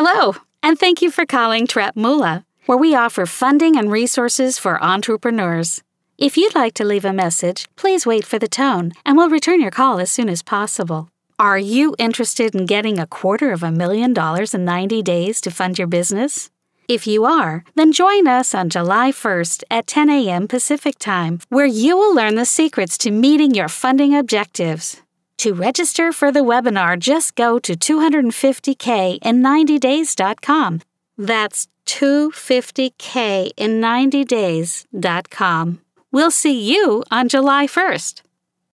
Hello, and thank you for calling Trepmoola, where we offer funding and resources for entrepreneurs. If you'd like to leave a message, please wait for the tone, and we'll return your call as soon as possible. Are you interested in getting a quarter of a million dollars in 90 days to fund your business? If you are, then join us on July 1st at 10 a.m. Pacific Time, where you will learn the secrets to meeting your funding objectives. To register for the webinar, just go to 250k in 90days.com. That's 250k in 90days.com. We'll see you on July 1st.